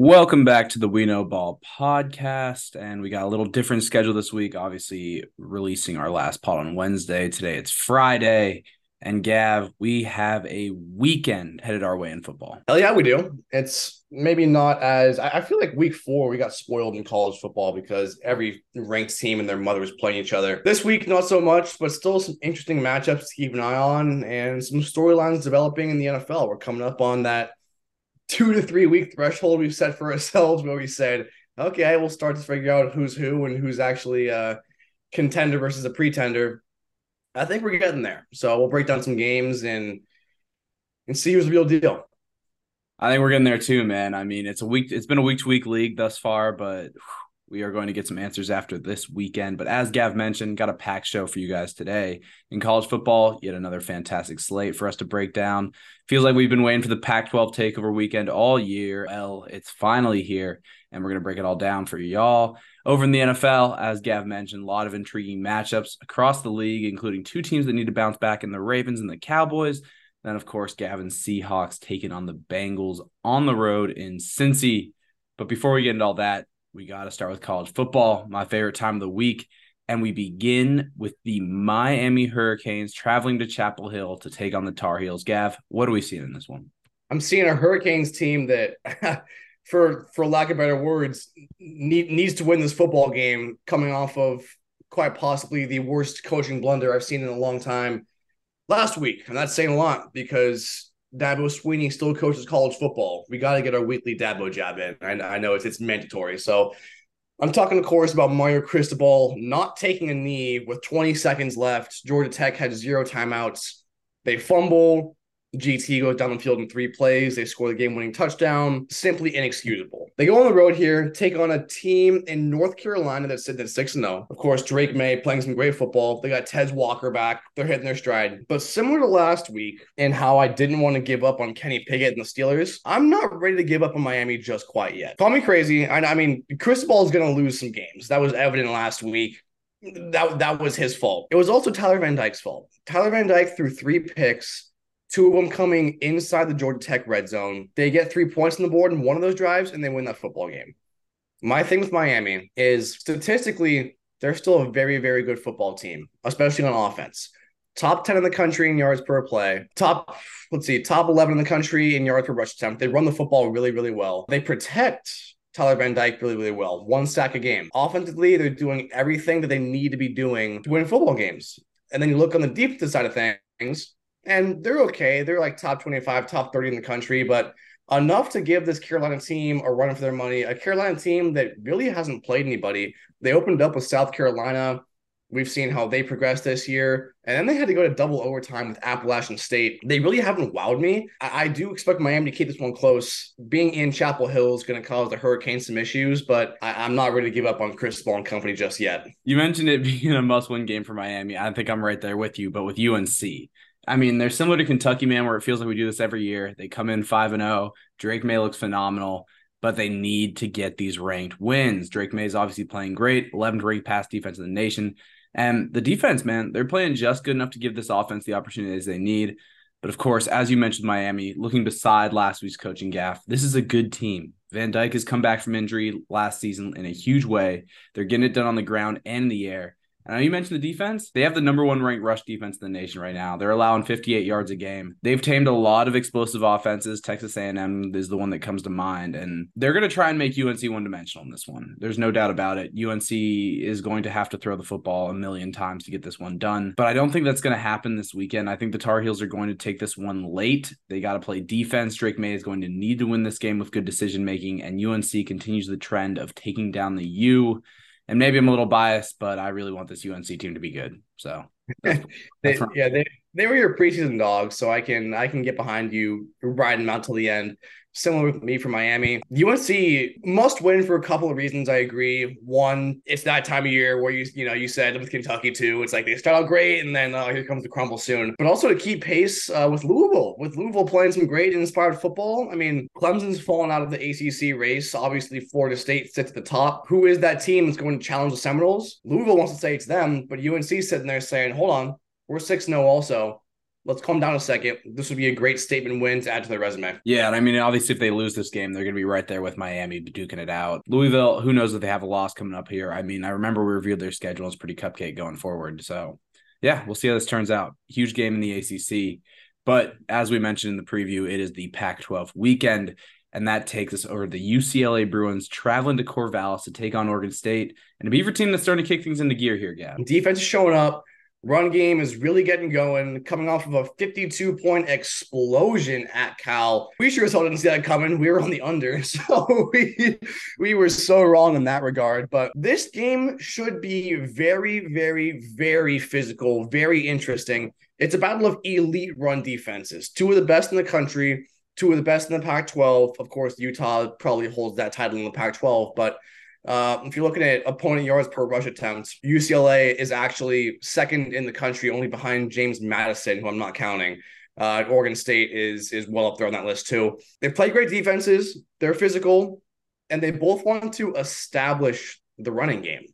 Welcome back to the We Know Ball podcast. And we got a little different schedule this week. Obviously, releasing our last pod on Wednesday. Today it's Friday. And Gav, we have a weekend headed our way in football. Hell yeah, we do. It's maybe not as I feel like week four we got spoiled in college football because every ranked team and their mother was playing each other. This week, not so much, but still some interesting matchups to keep an eye on and some storylines developing in the NFL. We're coming up on that two to three week threshold we've set for ourselves where we said, okay, we'll start to figure out who's who and who's actually a contender versus a pretender. I think we're getting there. So we'll break down some games and and see who's the real deal. I think we're getting there too, man. I mean, it's a week. It's been a week to week league thus far, but we are going to get some answers after this weekend. But as Gav mentioned, got a packed show for you guys today. In college football, yet another fantastic slate for us to break down. Feels like we've been waiting for the Pac 12 takeover weekend all year. Well, it's finally here, and we're going to break it all down for y'all. Over in the NFL, as Gav mentioned, a lot of intriguing matchups across the league, including two teams that need to bounce back in the Ravens and the Cowboys. Then, of course, Gavin's Seahawks taking on the Bengals on the road in Cincy. But before we get into all that, we got to start with college football, my favorite time of the week. And we begin with the Miami Hurricanes traveling to Chapel Hill to take on the Tar Heels. Gav, what are we seeing in this one? I'm seeing a Hurricanes team that, for for lack of better words, need, needs to win this football game, coming off of quite possibly the worst coaching blunder I've seen in a long time last week. And that's saying a lot because Dabo Swinney still coaches college football. We got to get our weekly Dabo jab in. I, I know it's it's mandatory. So I'm talking, of course, about Mario Cristobal not taking a knee with 20 seconds left. Georgia Tech had zero timeouts. They fumble. GT goes down the field in three plays. They score the game winning touchdown. Simply inexcusable. They go on the road here, take on a team in North Carolina that's sitting at 6 0. Of course, Drake Maye playing some great football. They got Tez Walker back. They're hitting their stride. But similar to last week and how I didn't want to give up on Kenny Pickett and the Steelers, I'm not ready to give up on Miami just quite yet. Call me crazy. I, I mean, Cristobal is going to lose some games. That was evident last week that that was his fault. It was also Tyler Van Dyke's fault. Tyler Van Dyke threw three picks two of them coming inside the Georgia Tech red zone. They get three points on the board in one of those drives and they win that football game. My thing with Miami is statistically, they're still a very, very good football team, especially on offense. Top 10 in the country in yards per play. Top, let's see, top 11 in the country in yards per rush attempt. They run the football really, really well. They protect Tyler Van Dyke really, really well. One sack a game. Offensively, they're doing everything that they need to be doing to win football games. And then you look on the defensive side of things, and they're okay. They're like top 25, top 30 in the country, but enough to give this Carolina team a run for their money. A Carolina team that really hasn't played anybody. They opened up with South Carolina. We've seen how they progressed this year. And then they had to go to double overtime with Appalachian State. They really haven't wowed me. I, I do expect Miami to keep this one close. Being in Chapel Hill is going to cause the Hurricanes some issues, but I, am not ready to give up on Cristobal and company just yet. You mentioned it being a must win game for Miami. I think I'm right there with you, but with UNC. I mean, they're similar to Kentucky, man, where it feels like we do this every year. They come in 5 and 0. Drake Maye looks phenomenal, but they need to get these ranked wins. Drake Maye is obviously playing great, 11th ranked pass defense in the nation. And the defense, man, they're playing just good enough to give this offense the opportunities they need. But of course, as you mentioned, Miami, looking beside last week's coaching gaff, this is a good team. Van Dyke has come back from injury last season in a huge way. They're getting it done on the ground and in the air. I know you mentioned the defense. They have the number one ranked rush defense in the nation right now. They're allowing 58 yards a game. They've tamed a lot of explosive offenses. Texas A&M is the one that comes to mind, and they're going to try and make UNC one dimensional in this one. There's no doubt about it. UNC is going to have to throw the football a million times to get this one done, but I don't think that's going to happen this weekend. I think the Tar Heels are going to take this one late. They got to play defense. Drake Maye is going to need to win this game with good decision making, and UNC continues the trend of taking down the U and maybe I'm a little biased, but I really want this UNC team to be good. So that's, that's yeah, they they were your preseason dogs, so I can I can get behind you riding them out till the end similar with me for Miami. UNC must win for a couple of reasons. I agree. One, it's that time of year where you you know you said with Kentucky too. It's like they start out great and then uh, here comes the crumble soon. But also to keep pace uh, with Louisville, with Louisville playing some great inspired football. I mean, Clemson's fallen out of the ACC race. Obviously, Florida State sits at the top. Who is that team that's going to challenge the Seminoles? Louisville wants to say it's them, but UNC sitting there saying, "Hold on, we're six 0 also." let's calm down a second. This would be a great statement win to add to their resume. Yeah, and I mean, obviously, if they lose this game, they're going to be right there with Miami duking it out. Louisville, who knows if they have a loss coming up here? I mean, I remember we reviewed their schedule; it's pretty cupcake going forward. So, yeah, we'll see how this turns out. Huge game in the ACC, but as we mentioned in the preview, it is the Pac-12 weekend. And that takes us over the UCLA Bruins traveling to Corvallis to take on Oregon State and a Beaver team that's starting to kick things into gear here, Gav. Defense is showing up. Run game is really getting going, coming off of a 52 point explosion at Cal. We sure as hell didn't see that coming. We were on the under, so we we were so wrong in that regard. But this game should be very, very, very physical, very interesting. It's a battle of elite run defenses, two of the best in the country two of the best in the Pac 12. Of course, Utah probably holds that title in the Pac 12. But uh, if you're looking at opponent yards per rush attempt, UCLA is actually second in the country, only behind James Madison, who I'm not counting. Uh, Oregon State is is well up there on that list too. They play great defenses. They're physical, and they both want to establish the running game.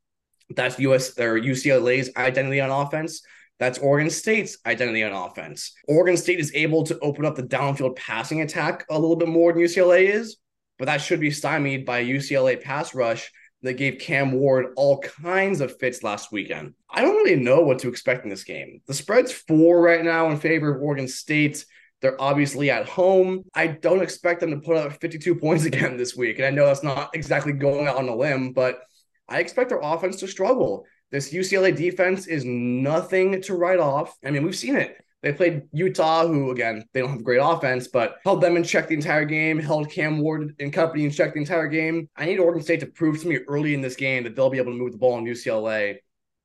That's US or UCLA's identity on offense. That's Oregon State's identity on offense. Oregon State is able to open up the downfield passing attack a little bit more than UCLA is, but that should be stymied by UCLA pass rush that gave Cam Ward all kinds of fits last weekend. I don't really know what to expect in this game. The spread's four right now in favor of Oregon State. They're obviously at home. I don't expect them to put up 52 points again this week. And I know that's not exactly going out on a limb, but I expect their offense to struggle. This UCLA defense is nothing to write off. I mean, we've seen it. They played Utah, who again they don't have great offense, but held them in check the entire game. Held Cam Ward and company in check the entire game. I need Oregon State to prove to me early in this game that they'll be able to move the ball in UCLA,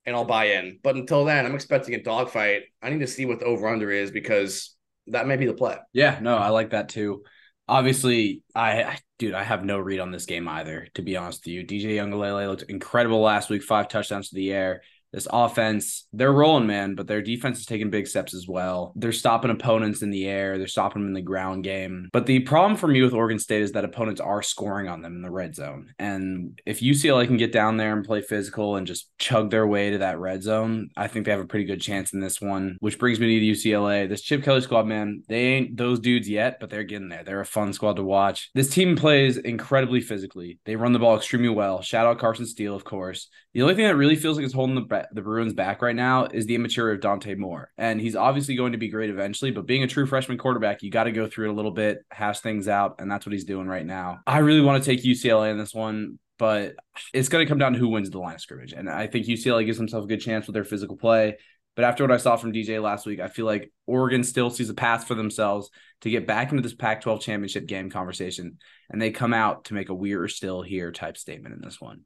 and I'll buy in. But until then, I'm expecting a dogfight. I need to see what the over under is because that may be the play. Yeah, no, I like that too obviously I, I, dude i have no read on this game either to be honest with you dj Uiagalelei looked incredible last week five touchdowns to the air this offense, they're rolling, man, but their defense is taking big steps as well. They're stopping opponents in the air, they're stopping them in the ground game. But the problem for me with Oregon State is that opponents are scoring on them in the red zone. And if UCLA can get down there and play physical and just chug their way to that red zone, I think they have a pretty good chance in this one. Which brings me to UCLA. This Chip Kelly squad, man, they ain't those dudes yet, but they're getting there. They're a fun squad to watch. This team plays incredibly physically. They run the ball extremely well. Shout out Carson Steele, of course. The only thing that really feels like it's holding the the Bruins back right now is the immaturity of Dante Moore. And he's obviously going to be great eventually, but being a true freshman quarterback, you got to go through it a little bit, hash things out, and that's what he's doing right now. I really want to take UCLA in this one, but it's going to come down to who wins the line of scrimmage. And I think UCLA gives themselves a good chance with their physical play. But after what I saw from DJ last week, I feel like Oregon still sees a path for themselves to get back into this Pac 12 championship game conversation. And they come out to make a we're still here type statement in this one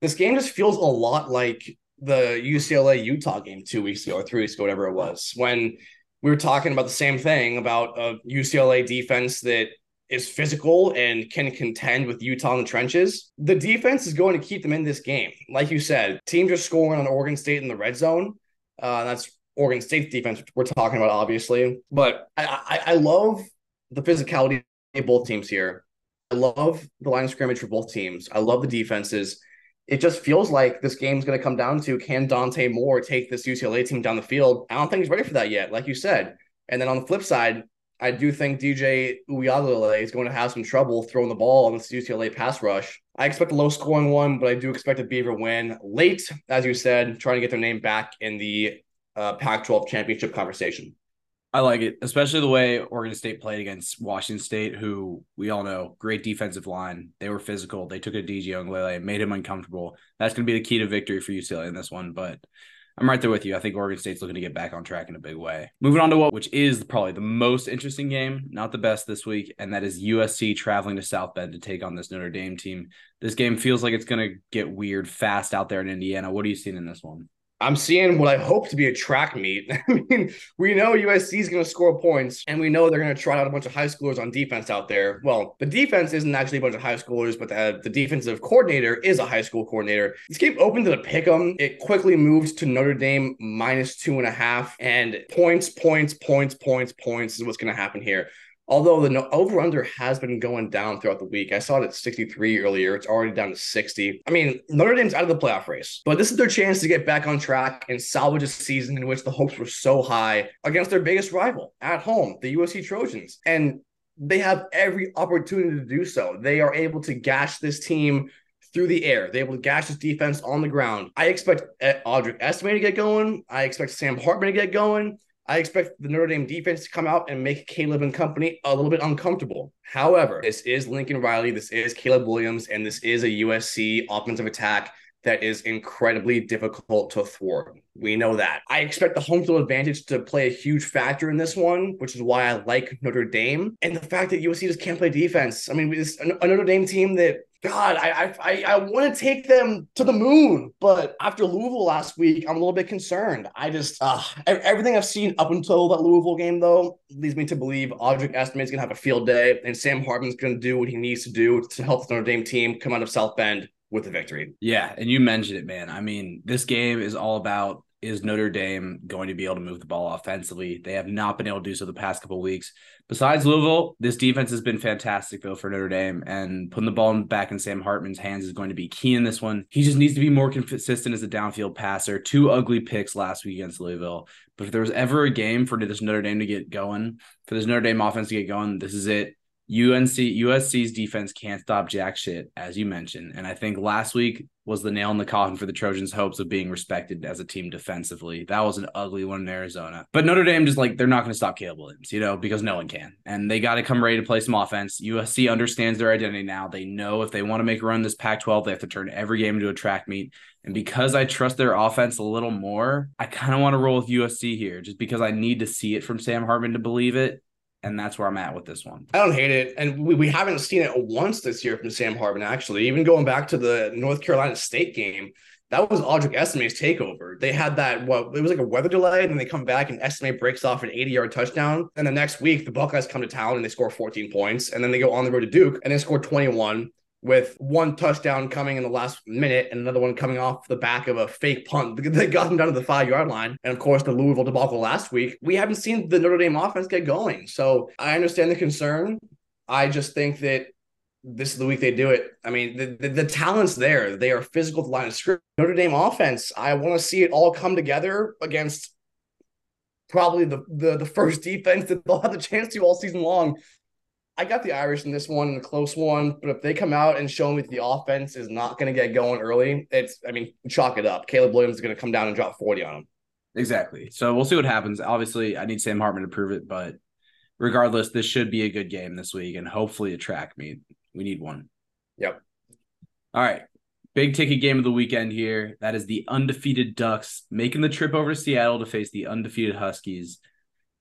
this game just feels a lot like the UCLA Utah game two weeks ago or three weeks ago, whatever it was, when we were talking about the same thing about a UCLA defense that is physical and can contend with Utah in the trenches. The defense is going to keep them in this game. Like you said, teams are scoring on Oregon State in the red zone. Uh, that's Oregon State's defense we're talking about, obviously. But I, I, I love the physicality of both teams here. I love the line of scrimmage for both teams. I love the defenses it just feels like this game's going to come down to can Dante Moore take this UCLA team down the field? I don't think he's ready for that yet, like you said. And then on the flip side, I do think DJ Uiagalelei is going to have some trouble throwing the ball on this UCLA pass rush. I expect a low scoring one, but I do expect a Beaver win late, as you said, trying to get their name back in the uh, Pac 12 championship conversation. I like it, especially the way Oregon State played against Washington State, who we all know great defensive line. They were physical. They took a DJ Uiagalelei, made him uncomfortable. That's going to be the key to victory for UCLA in this one. But I'm right there with you. I think Oregon State's looking to get back on track in a big way. Moving on to what, which is probably the most interesting game, not the best this week, and that is USC traveling to South Bend to take on this Notre Dame team. This game feels like it's going to get weird fast out there in Indiana. What are you seeing in this one? I'm seeing what I hope to be a track meet. I mean, we know USC is going to score points, and we know they're going to try out a bunch of high schoolers on defense out there. Well, the defense isn't actually a bunch of high schoolers, but the, the defensive coordinator is a high school coordinator. This game opened to the pick 'em. It quickly moved to Notre Dame minus two and a half, and points, points, points, points, points is what's going to happen here. Although the over under has been going down throughout the week. I saw it at 63 earlier. It's already down to 60. I mean, Notre Dame's out of the playoff race, but this is their chance to get back on track and salvage a season in which the hopes were so high against their biggest rival at home, the USC Trojans. And they have every opportunity to do so. They are able to gash this team through the air. They're able to gash this defense on the ground. I expect eh, Audric Estime to get going. I expect Sam Hartman to get going. I expect the Notre Dame defense to come out and make Caleb and company a little bit uncomfortable. However, this is Lincoln Riley, this is Caleb Williams, and this is a USC offensive attack that is incredibly difficult to thwart. We know that. I expect the home field advantage to play a huge factor in this one, which is why I like Notre Dame. And the fact that USC just can't play defense. I mean, it's a Notre Dame team that God, I I I want to take them to the moon, but after Louisville last week, I'm a little bit concerned. I just uh, everything I've seen up until that Louisville game though leads me to believe Audric Estime is gonna have a field day, and Sam Hartman's gonna do what he needs to do to help the Notre Dame team come out of South Bend with the victory. Yeah, and you mentioned it, man. I mean, this game is all about is Notre Dame going to be able to move the ball offensively? They have not been able to do so the past couple weeks. Besides Louisville, this defense has been fantastic though for Notre Dame, and putting the ball back in Sam Hartman's hands is going to be key in this one. He just needs to be more consistent as a downfield passer. Two ugly picks last week against Louisville, but if there was ever a game for this Notre Dame to get going, for this Notre Dame offense to get going, this is it. UNC USC's defense can't stop jack shit, as you mentioned. And I think last week was the nail in the coffin for the Trojans' hopes of being respected as a team defensively. That was an ugly one in Arizona. But Notre Dame just like they're not going to stop Caleb Williams, you know, because no one can. And they got to come ready to play some offense. USC understands their identity now. They know if they want to make a run this Pac 12, they have to turn every game into a track meet. And because I trust their offense a little more, I kind of want to roll with USC here just because I need to see it from Sam Hartman to believe it and that's where I'm at with this one. I don't hate it, and we, we haven't seen it once this year from Sam Hartman. Actually, even going back to the North Carolina State game, that was Audric Estime's takeover. They had that what it was like a weather delay, and then they come back and Estime breaks off an 80 yard touchdown. And the next week, the Buckeyes come to town and they score 14 points, and then they go on the road to Duke and they score 21 with one touchdown coming in the last minute and another one coming off the back of a fake punt that got them down to the five yard line. And of course, the Louisville debacle last week. We haven't seen the Notre Dame offense get going. So I understand the concern. I just think that this is the week they do it. I mean, the, the, the talent's there. They are physical the line of script. Notre Dame offense, I want to see it all come together against probably the, the the first defense that they'll have the chance to all season long I got the Irish in this one, in a close one. But if they come out and show me that the offense is not going to get going early, it's, I mean, chalk it up. Caleb Williams is going to come down and drop 40 on them. Exactly. So we'll see what happens. Obviously, I need Sam Hartman to prove it, but regardless, this should be a good game this week and hopefully a track meet. We need one. Yep. All right. Big ticket game of the weekend here. That is the undefeated Ducks making the trip over to Seattle to face the undefeated Huskies.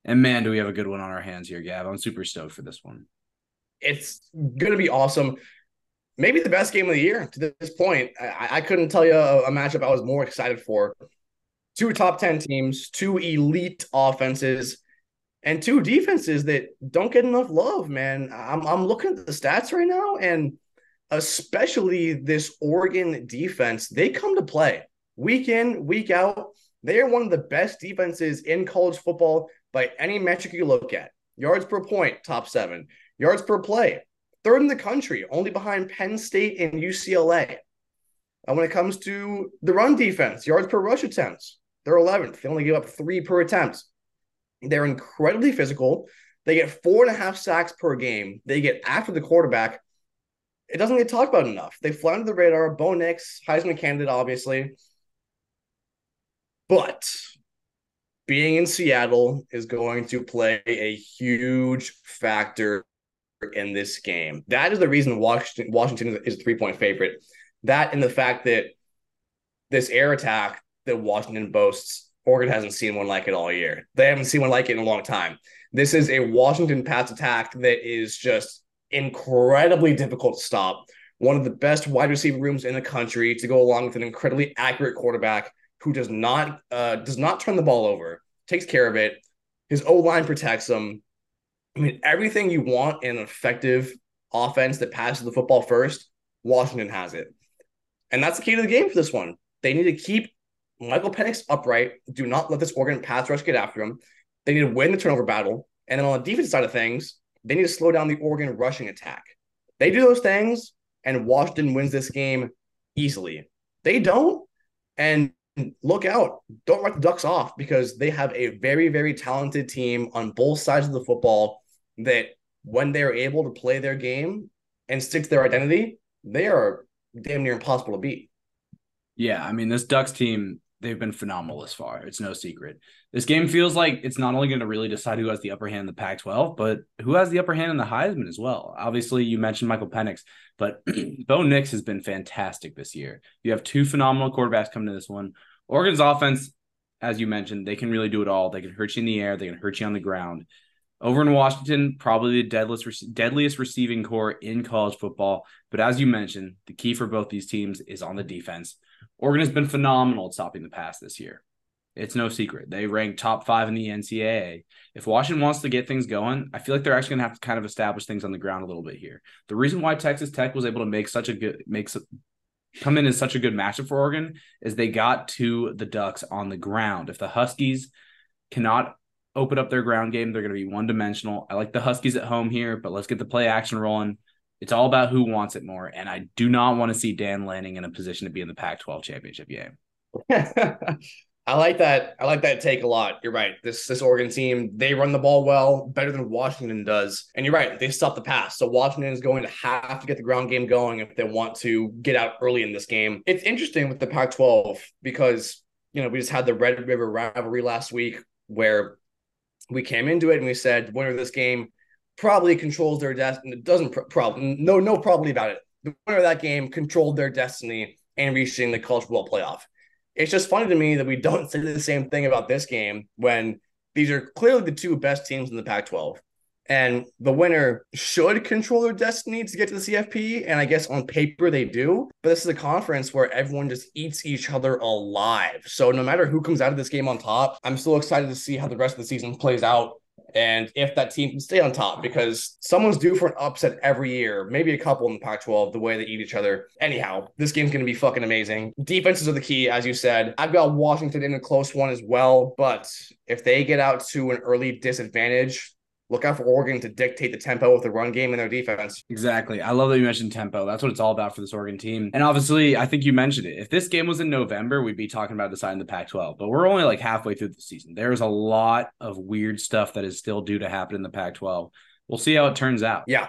And man, do we have a good one on our hands here, Gav. I'm super stoked for this one it's going to be awesome. Maybe the best game of the year to this point. I, I couldn't tell you a, a matchup I was more excited for. Two top 10 teams, two elite offenses, and two defenses that don't get enough love, man. I'm, I'm looking at the stats right now, and especially this Oregon defense, they come to play week in, week out. They are one of the best defenses in college football by any metric you look at. Yards per point, top seven. Yards per play, third in the country, only behind Penn State and UCLA. And uh, when it comes to the run defense, yards per rush attempts, they're 11th. They only give up three per attempt. They're incredibly physical. They get four and a half sacks per game. They get after the quarterback. It doesn't get talked about enough. They fly under the radar. Bo Nix, Heisman candidate, obviously. But being in Seattle is going to play a huge factor in this game. That is the reason Washington Washington is a three point favorite. That and the fact that this air attack that Washington boasts, Oregon hasn't seen one like it all year. They haven't seen one like it in a long time. This is a Washington pass attack that is just incredibly difficult to stop. One of the best wide receiver rooms in the country to go along with an incredibly accurate quarterback who does not uh, does not turn the ball over, takes care of it. His O line protects him. I mean, everything you want in an effective offense that passes the football first, Washington has it. And that's the key to the game for this one. They need to keep Michael Penix upright. Do not let this Oregon pass rush get after him. They need to win the turnover battle. And then on the defense side of things, they need to slow down the Oregon rushing attack. They do those things, and Washington wins this game easily. They don't, and look out. Don't write the Ducks off because they have a very, very talented team on both sides of the football that when they're able to play their game and stick to their identity, they are damn near impossible to beat. Yeah, I mean, this Ducks team, they've been phenomenal this far. It's no secret. This game feels like it's not only going to really decide who has the upper hand in the Pac 12, but who has the upper hand in the Heisman as well. Obviously, you mentioned Michael Penix, but Bo Nix has been fantastic this year. You have two phenomenal quarterbacks coming to this one. Oregon's offense, as you mentioned, they can really do it all. They can hurt you in the air, they can hurt you on the ground. Over in Washington, probably the deadliest, deadliest receiving corps in college football. But as you mentioned, the key for both these teams is on the defense. Oregon has been phenomenal at stopping the pass this year. It's no secret. They rank top five in the NCAA. If Washington wants to get things going, I feel like they're actually going to have to kind of establish things on the ground a little bit here. The reason why Texas Tech was able to make such a good makes come in as such a good matchup for Oregon is they got to the Ducks on the ground. If the Huskies cannot open up their ground game, they're going to be one dimensional. I like the Huskies at home here, but let's get the play action rolling. It's all about who wants it more. And I do not want to see Dan Lanning in a position to be in the Pac 12 championship game. I like that. I like that take a lot. You're right. This this Oregon team, they run the ball well, better than Washington does. And you're right, they stop the pass. So Washington is going to have to get the ground game going if they want to get out early in this game. It's interesting with the Pac-12 because you know we just had the Red River rivalry last week where we came into it and we said winner of this game probably controls their destiny. It doesn't pr- problem no no probably about it. The winner of that game controlled their destiny and reaching the college football playoff it's just funny to me that we don't say the same thing about this game when these are clearly the two best teams in the Pac 12. And the winner should control their destiny to get to the CFP. And I guess on paper they do. But this is a conference where everyone just eats each other alive. So no matter who comes out of this game on top, I'm still excited to see how the rest of the season plays out and if that team can stay on top because someone's due for an upset every year, maybe a couple in the Pac 12, the way they eat each other. Anyhow, this game's going to be fucking amazing. Defenses are the key, as you said. I've got Washington in a close one as well, but if they get out to an early disadvantage, look out for Oregon to dictate the tempo with the run game and their defense. Exactly. I love that you mentioned tempo. That's what it's all about for this Oregon team. And obviously, I think you mentioned it. If this game was in November, we'd be talking about deciding the Pac 12, but we're only like halfway through the season. There's a lot of weird stuff that is still due to happen in the Pac 12. We'll see how it turns out. Yeah.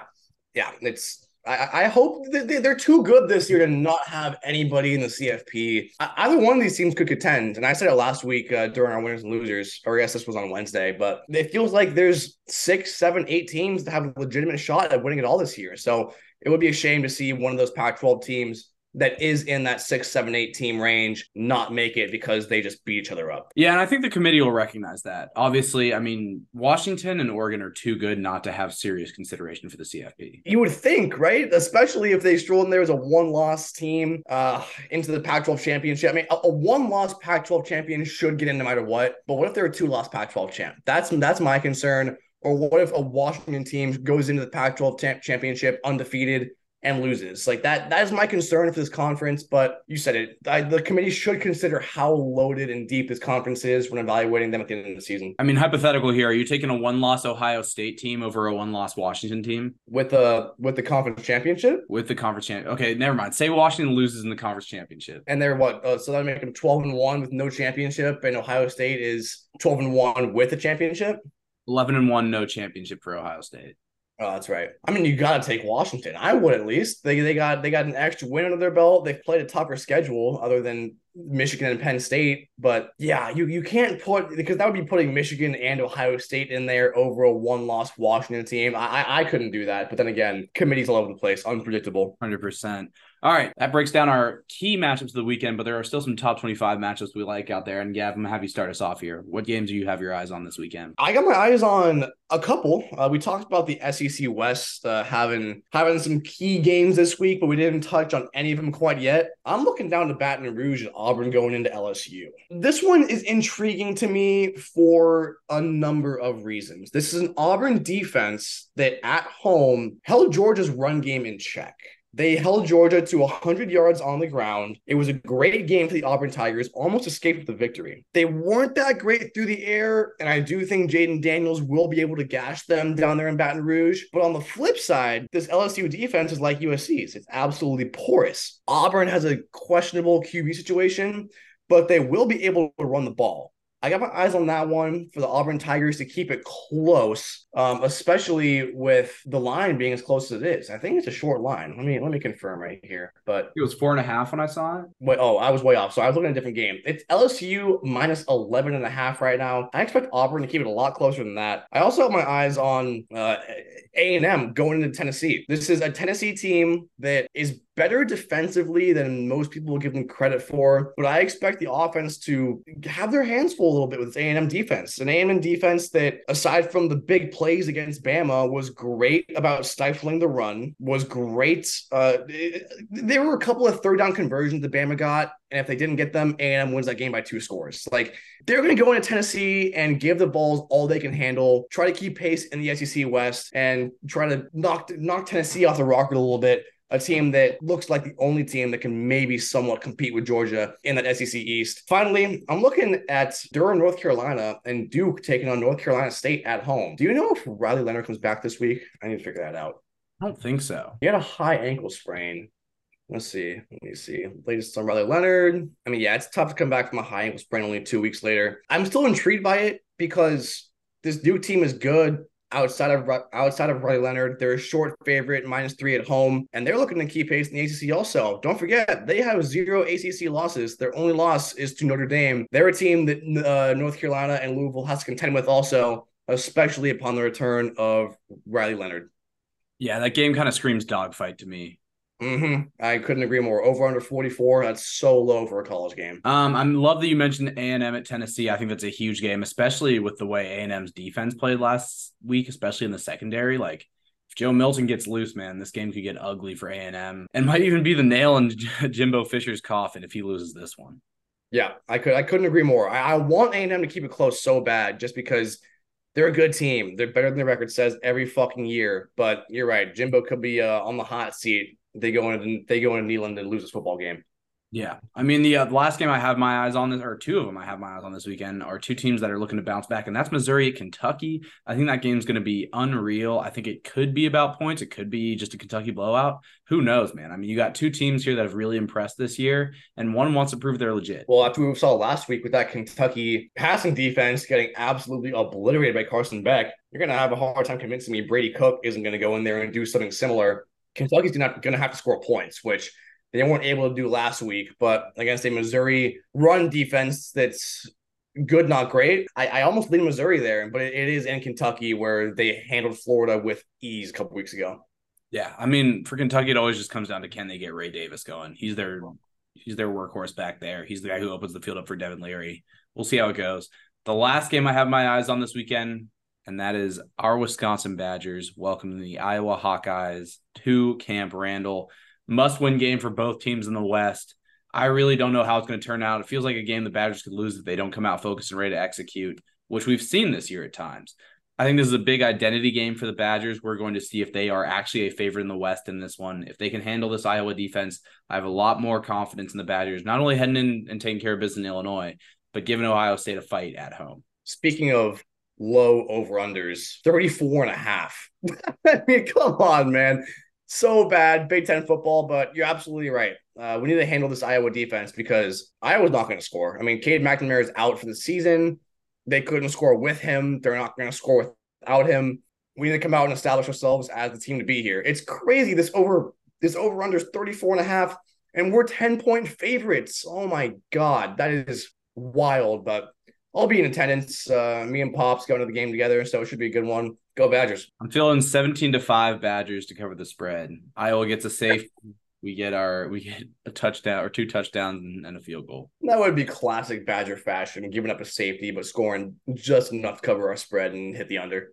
Yeah. It's, I, I hope they're too good this year to not have anybody in the CFP. Either one of these teams could contend. And I said it last week uh, during our winners and losers, or I guess this was on Wednesday, but it feels like there's six, seven, eight teams that have a legitimate shot at winning it all this year. So it would be a shame to see one of those Pac 12 teams that is in that six, seven, eight team range not make it because they just beat each other up. Yeah, and I think the committee will recognize that. Obviously, I mean, Washington and Oregon are too good not to have serious consideration for the CFP. You would think, right? Especially if they strolled in there as a one loss team uh, into the Pac 12 championship. I mean, a, a one loss Pac 12 champion should get in no matter what. But what if they're a two loss Pac 12 champ? That's, that's my concern. Or what if a Washington team goes into the Pac 12 championship undefeated and loses. Like that that is my concern for this conference, but you said it. I, the committee should consider how loaded and deep this conference is when evaluating them at the end of the season. I mean, hypothetical here, are you taking a one-loss Ohio State team over a one-loss Washington team with the with the conference championship? With the conference champ. Okay, never mind. Say Washington loses in the conference championship. And they're what? Uh, so that make them 12 and 1 with no championship and Ohio State is 12 and 1 with a championship? 11 and 1 no championship for Ohio State. Oh, that's right. I mean, you got to take Washington. I would at least. They they got they got an extra win under their belt. They've played a tougher schedule other than Michigan and Penn State. But yeah, you you can't put because that would be putting Michigan and Ohio State in there over a one loss Washington team. I, I I couldn't do that. But then again, committees all over the place, unpredictable. Hundred percent. All right, that breaks down our key matchups of the weekend, but there are still some top 25 matchups we like out there. And Gav, I'm gonna have you start us off here. What games do you have your eyes on this weekend? I got my eyes on a couple. Uh, we talked about the SEC West uh, having having some key games this week, but we didn't touch on any of them quite yet. I'm looking down to Baton Rouge and Auburn going into LSU. This one is intriguing to me for a number of reasons. This is an Auburn defense that at home held Georgia's run game in check. They held Georgia to 100 yards on the ground. It was a great game for the Auburn Tigers, almost escaped with the victory. They weren't that great through the air, and I do think Jayden Daniels will be able to gash them down there in Baton Rouge. But on the flip side, this LSU defense is like USC's. It's absolutely porous. Auburn has a questionable QB situation, but they will be able to run the ball. I got my eyes on that one for the Auburn Tigers to keep it close, um, especially with the line being as close as it is. I think it's a short line. Let me let me confirm right here. But it was four and a half when I saw it. Wait, oh, I was way off. So I was looking at a different game. It's LSU minus 11 and a half right now. I expect Auburn to keep it a lot closer than that. I also have my eyes on uh, A&M going into Tennessee. This is a Tennessee team that is better defensively than most people will give them credit for. But I expect the offense to have their hands full a little bit with A&M defense. An A&M defense that, aside from the big plays against Bama, was great about stifling the run, was great. Uh, there were a couple of third down conversions that Bama got. And if they didn't get them, A&M wins that game by two scores. Like they're going to go into Tennessee and give the Vols all they can handle, try to keep pace in the SEC West, and try to knock knock Tennessee off the rocker a little bit a team that looks like the only team that can maybe somewhat compete with Georgia in that SEC East. Finally, I'm looking at Durham, North Carolina, and Duke taking on North Carolina State at home. Do you know if Riley Leonard comes back this week? I need to figure that out. I don't think so. He had a high ankle sprain. Let's see. Let me see. Latest on Riley Leonard. I mean, yeah, it's tough to come back from a high ankle sprain only two weeks later. I'm still intrigued by it because this Duke team is good outside of outside of Riley Leonard. They're a short favorite, minus three at home, and they're looking to keep pace in the ACC. Also, don't forget they have zero ACC losses. Their only loss is to Notre Dame. They're a team that uh, North Carolina and Louisville has to contend with, also, especially upon the return of Riley Leonard. Yeah, that game kind of screams dogfight to me. Mm-hmm. I couldn't agree more. Over under 44. That's so low for a college game. Um, I love that you mentioned A and M at Tennessee. I think that's a huge game, especially with the way A and M's defense played last week, especially in the secondary. Like if Joe Milton gets loose, man, this game could get ugly for A and might even be the nail in Jimbo Fisher's coffin if he loses this one. Yeah, I could. I couldn't agree more. I, I want A and M to keep it close so bad, just because they're a good team. They're better than the record says every fucking year. But you're right, Jimbo could be uh, on the hot seat they go into they go into Neyland and lose this football game. Yeah, I mean the, uh, last game I have my eyes on this, or two of them I have my eyes on this weekend, are two teams that are looking to bounce back, and that's Missouri at Kentucky. I think that game's going to be unreal. I think it could be about points. It could be just a Kentucky blowout. Who knows, man? I mean, you got two teams here that have really impressed this year, and one wants to prove they're legit. Well, after we saw last week with that Kentucky passing defense getting absolutely obliterated by Carson Beck, you're going to have a hard time convincing me Brady Cook isn't going to go in there and do something similar Kentucky's not going to have to score points, which they weren't able to do last week. But against a Missouri run defense that's good, not great, I, I almost lean Missouri there. But it, it is in Kentucky where they handled Florida with ease a couple weeks ago. Yeah, I mean, for Kentucky, it always just comes down to can they get Ray Davis going? He's their he's their workhorse back there. He's the guy who opens the field up for Devin Leary. We'll see how it goes. The last game I have my eyes on this weekend and that is our Wisconsin Badgers welcoming the Iowa Hawkeyes to Camp Randall. Must win game for both teams in the West. I really don't know how it's going to turn out. It feels like a game the Badgers could lose if they don't come out focused and ready to execute, which we've seen this year at times. I think this is a big identity game for the Badgers. We're going to see if they are actually a favorite in the West in this one. If they can handle this Iowa defense, I have a lot more confidence in the Badgers, not only heading in and taking care of business in Illinois, but giving Ohio State a fight at home. Speaking of low over unders 34 and a half. I mean, come on, man. So bad, Big Ten football, but you're absolutely right. Uh, we need to handle this Iowa defense because Iowa's not going to score. I mean, Cade McNamara is out for the season. They couldn't score with him. They're not going to score without him. We need to come out and establish ourselves as the team to be here. It's crazy. This over this over under is 34 and a half, and we're 10 point favorites. Oh my God. That is wild, but I'll be in attendance. Uh, me and Pops going to the game together, so it should be a good one. Go Badgers! I'm feeling 17 to five Badgers to cover the spread. Iowa gets a safe. we get our we get a touchdown or two touchdowns and, and, a field goal. That would be classic Badger fashion, giving up a safety but scoring just enough to cover our spread and hit the under.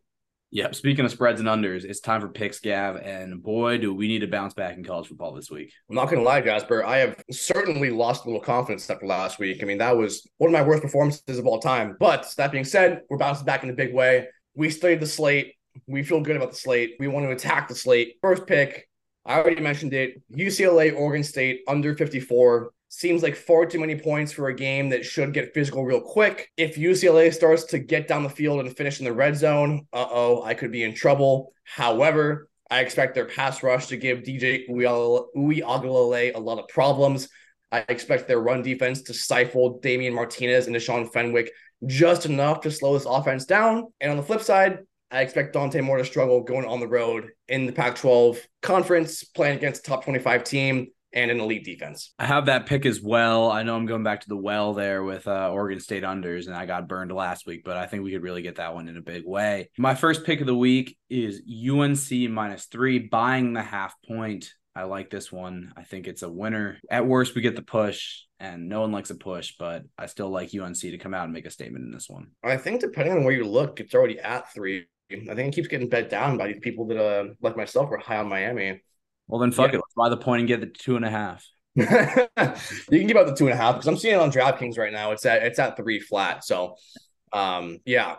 Yep. Speaking of spreads and unders, it's time for picks, Gav. And boy, do we need to bounce back in college football this week. I'm not going to lie, Jasper. I have certainly lost a little confidence after last week. I mean, that was one of my worst performances of all time. But that being said, we're bouncing back in a big way. We studied the slate. We feel good about the slate. We want to attack the slate. First pick, I already mentioned it. UCLA, Oregon State under 54 seems like far too many points for a game that should get physical real quick. If UCLA starts to get down the field and finish in the red zone, uh oh, I could be in trouble. However, I expect their pass rush to give DJ Uiagalelei a lot of problems. I expect their run defense to stifle Damien Martinez and Deshaun Fenwick just enough to slow this offense down. And on the flip side, I expect Dante Moore to struggle going on the road in the Pac 12 conference, playing against a top 25 team and an elite defense. I have that pick as well. I know I'm going back to the well there with uh, Oregon State unders, and I got burned last week, but I think we could really get that one in a big way. My first pick of the week is UNC minus three, buying the half point. I like this one. I think it's a winner. At worst, we get the push, and no one likes a push, but I still like UNC to come out and make a statement in this one. I think depending on where you look, it's already at three. I think it keeps getting bet down by these people that, uh, like myself, are high on Miami. Well, then fuck yeah. it. Let's buy the point and get the two and a half. you can give out the two and a half because I'm seeing it on DraftKings right now. It's at it's at three flat. So, um, yeah,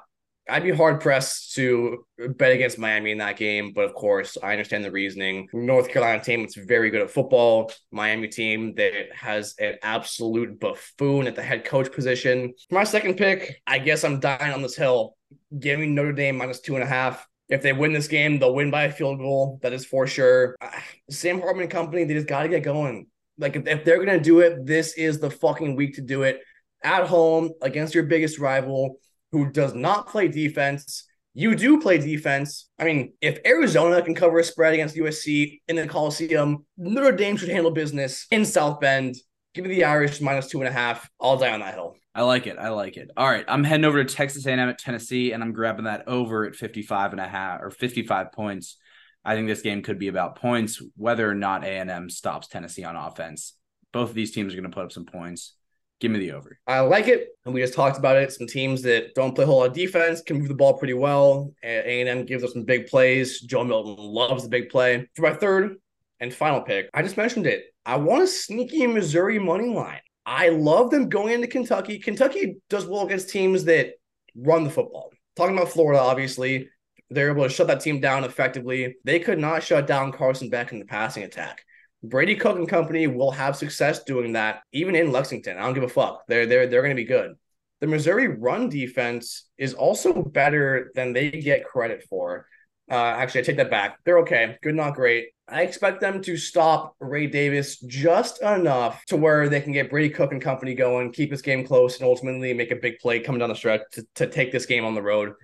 I'd be hard pressed to bet against Miami in that game, but of course, I understand the reasoning. North Carolina team that's very good at football, Miami team that has an absolute buffoon at the head coach position. For my second pick, I guess I'm dying on this hill. Give me Notre Dame minus two and a half. If they win this game, they'll win by a field goal. That is for sure. Uh, Sam Hartman company, they just got to get going. Like, if, if they're to do it, this is the fucking week to do it at home against your biggest rival who does not play defense. You do play defense. I mean, if Arizona can cover a spread against USC in the Coliseum, Notre Dame should handle business in South Bend. Give me the Irish minus two and a half. I'll die on that hill. I like it. I like it. All right. I'm heading over to Texas A&M at Tennessee, and I'm grabbing that over at 55 and a half or 55 points. I think this game could be about points, whether or not A&M stops Tennessee on offense. Both of these teams are going to put up some points. Give me the over. I like it, and we just talked about it. Some teams that don't play a whole lot of defense can move the ball pretty well. A and M gives us some big plays. Joe Milton loves the big play. For my third and final pick, I just mentioned it. I want a sneaky Missouri money line. I love them going into Kentucky. Kentucky does well against teams that run the football. Talking about Florida, obviously, they're able to shut that team down effectively. They could not shut down Carson Beck in the passing attack. Brady Cook and company will have success doing that, even in Lexington. I don't give a fuck. They're they're they're going to be good. The Missouri run defense is also better than they get credit for. Uh, actually, I take that back. They're okay, good, not great. I expect them to stop Ray Davis just enough to where they can get Brady Cook and company going, keep this game close, and ultimately make a big play coming down the stretch to, to take this game on the road.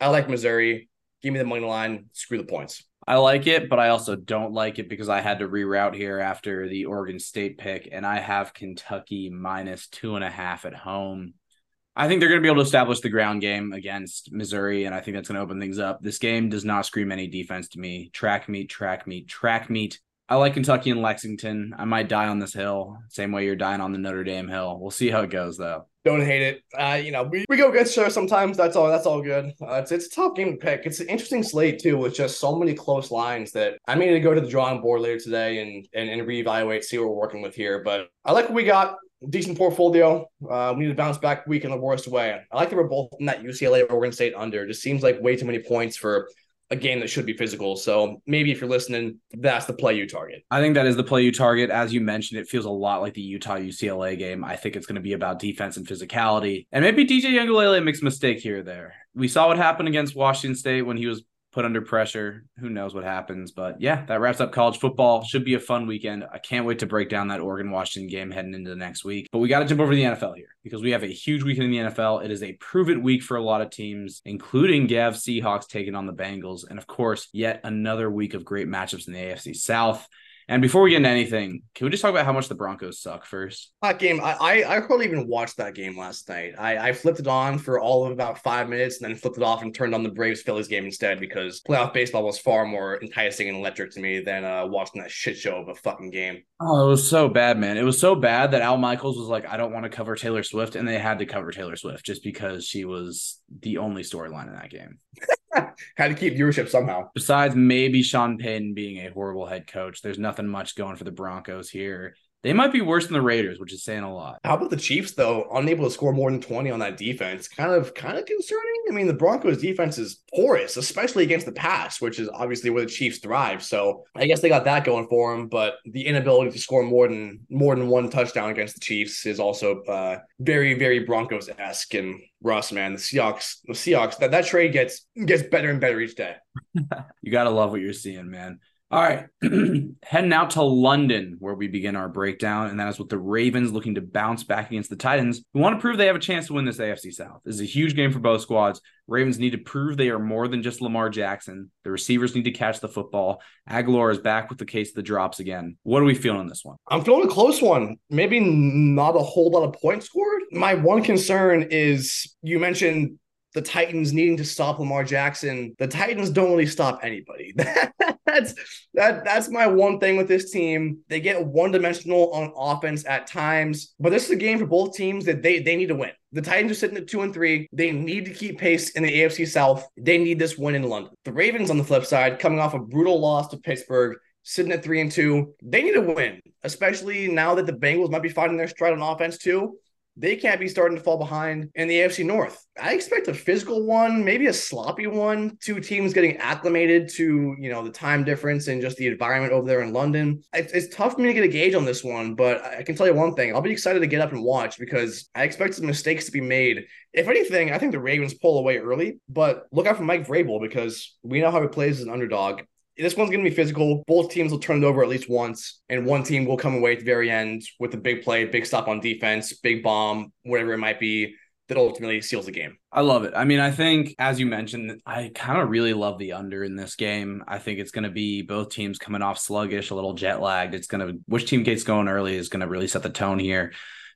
I like Missouri. Give me the money line. Screw the points. I like it, but I also don't like it because I had to reroute here after the Oregon State pick, and I have Kentucky minus two and a half at home. I think they're going to be able to establish the ground game against Missouri, and I think that's going to open things up. This game does not scream any defense to me. Track meet, track meet, track meet. I like Kentucky and Lexington. I might die on this hill, same way you're dying on the Notre Dame hill. We'll see how it goes, though. Don't hate it. Uh, you know, we, we go against show sometimes. That's all. That's all good. Uh, it's it's a tough game to pick. It's an interesting slate too, with just so many close lines that I may need to go to the drawing board later today and and, and reevaluate, see what we're working with here. But I like what we got decent portfolio. Uh, we need to bounce back week in the worst way. I like that we're both in that UCLA Oregon State under. It just seems like way too many points for a game that should be physical. So maybe if you're listening, that's the play you target. I think that is the play you target. As you mentioned, it feels a lot like the Utah UCLA game. I think it's going to be about defense and physicality. And maybe DJ Uiagalelei makes a mistake here or there. We saw what happened against Washington State when he was put under pressure. Who knows what happens? But yeah, that wraps up college football. Should be a fun weekend. I can't wait to break down that Oregon Washington game heading into the next week. But we got to jump over to the NFL here because we have a huge weekend in the NFL. It is a proven week for a lot of teams, including Gav Seahawks taking on the Bengals. And of course, yet another week of great matchups in the AFC South. And before we get into anything, can we just talk about how much the Broncos suck first? That game, I I, I hardly even watched that game last night. I, I flipped it on for all of about five minutes and then flipped it off and turned on the Braves Phillies game instead because playoff baseball was far more enticing and electric to me than uh, watching that shit show of a fucking game. Oh, it was so bad, man. It was so bad that Al Michaels was like, I don't want to cover Taylor Swift. And they had to cover Taylor Swift just because she was the only storyline in that game. Had to keep viewership somehow. Besides maybe Sean Payton being a horrible head coach, there's nothing much going for the Broncos here. They might be worse than the Raiders, which is saying a lot. How about the Chiefs though? Unable to score more than 20 on that defense. Kind of kind of concerning. I mean, the Broncos defense is porous, especially against the pass, which is obviously where the Chiefs thrive. So I guess they got that going for them, but the inability to score more than more than one touchdown against the Chiefs is also uh, very, very Broncos-esque. And Russ, man, the Seahawks, the Seahawks, that, that trade gets gets better and better each day. you gotta love what you're seeing, man. All right, heading out to London where we begin our breakdown, and that is with the Ravens looking to bounce back against the Titans, who want to prove they have a chance to win this AFC South. This is a huge game for both squads. Ravens need to prove they are more than just Lamar Jackson. The receivers need to catch the football. Agholor is back with the case of the drops again. What are we feeling in this one? I'm feeling a close one. Maybe not a whole lot of points scored. My one concern is you mentioned the Titans needing to stop Lamar Jackson. The Titans don't really stop anybody. that's that that's my one thing with this team. They get one dimensional on offense at times, but this is a game for both teams that they they need to win. The Titans are sitting at two and three. They need to keep pace in the AFC South. They need this win in London. The Ravens, on the flip side, coming off a brutal loss to Pittsburgh, sitting at three and two. They need to win, especially now that the Bengals might be finding their stride on offense too they can't be starting to fall behind in the AFC North. I expect a physical one, maybe a sloppy one. Two teams getting acclimated to you know the time difference and just the environment over there in London. It's, it's tough for me to get a gauge on this one, but I can tell you one thing: I'll be excited to get up and watch because I expect some mistakes to be made. If anything, I think the Ravens pull away early, but look out for Mike Vrabel because we know how he plays as an underdog this one's going to be physical. Both teams will turn it over at least once, and one team will come away at the very end with a big play, big stop on defense, big bomb, whatever it might be that ultimately seals the game. I love it. I mean, I think as you mentioned, I kind of really love the under in this game. I think it's going to be both teams coming off sluggish, a little jet lagged. It's going to which team gets going early is going to really set the tone here.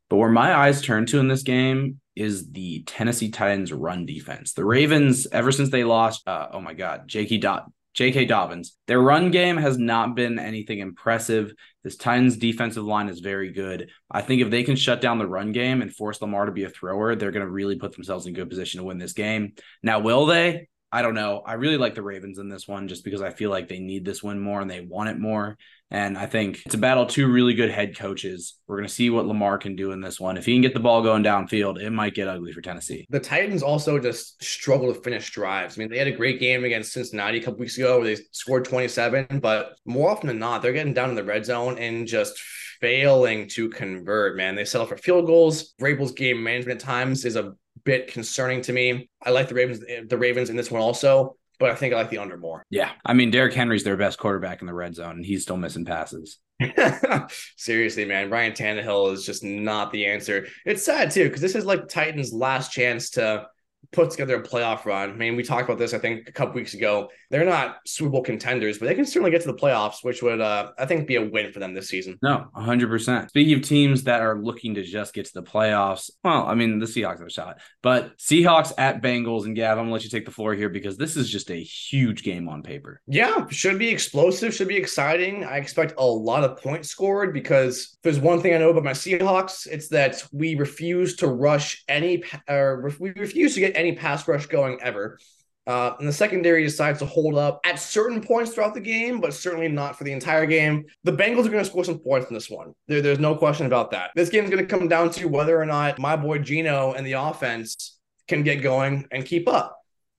But where my eyes turn to in this game is the Tennessee Titans run defense. The Ravens, ever since they lost, uh, oh my God, Jakey Dot J.K. Dobbins. Their run game has not been anything impressive. This Titans defensive line is very good. I think if they can shut down the run game and force Lamar to be a thrower, they're going to really put themselves in good position to win this game. Now, will they? I don't know. I really like the Ravens in this one just because I feel like they need this win more and they want it more. And I think it's a battle two really good head coaches. We're going to see what Lamar can do in this one. If he can get the ball going downfield, it might get ugly for Tennessee. The Titans also just struggle to finish drives. I mean, they had a great game against Cincinnati a couple weeks ago where they scored 27, but more often than not, they're getting down in the red zone and just failing to convert, man. They settle for field goals. Vrabel's game management times is a bit concerning to me. I like the Ravens, the Ravens in this one also but I think I like the under more. Yeah. I mean, Derrick Henry's their best quarterback in the red zone, and he's still missing passes. Seriously, man. Ryan Tannehill is just not the answer. It's sad, too, because this is like Titans' last chance to put together a playoff run. I mean, we talked about this, I think, a couple weeks ago. They're not Super Bowl contenders, but they can certainly get to the playoffs, which would, uh, I think, be a win for them this season. No, 100%. Speaking of teams that are looking to just get to the playoffs, well, I mean, the Seahawks have a shot, but Seahawks at Bengals. And Gav, I'm going to let you take the floor here because this is just a huge game on paper. Yeah, should be explosive, should be exciting. I expect a lot of points scored because there's one thing I know about my Seahawks, it's that we refuse to rush any, or we refuse to get any pass rush going ever. Uh, and the secondary decides to hold up at certain points throughout the game, but certainly not for the entire game. The Bengals are going to score some points in this one. There, there's no question about that. This game is going to come down to whether or not my boy Geno and the offense can get going and keep up.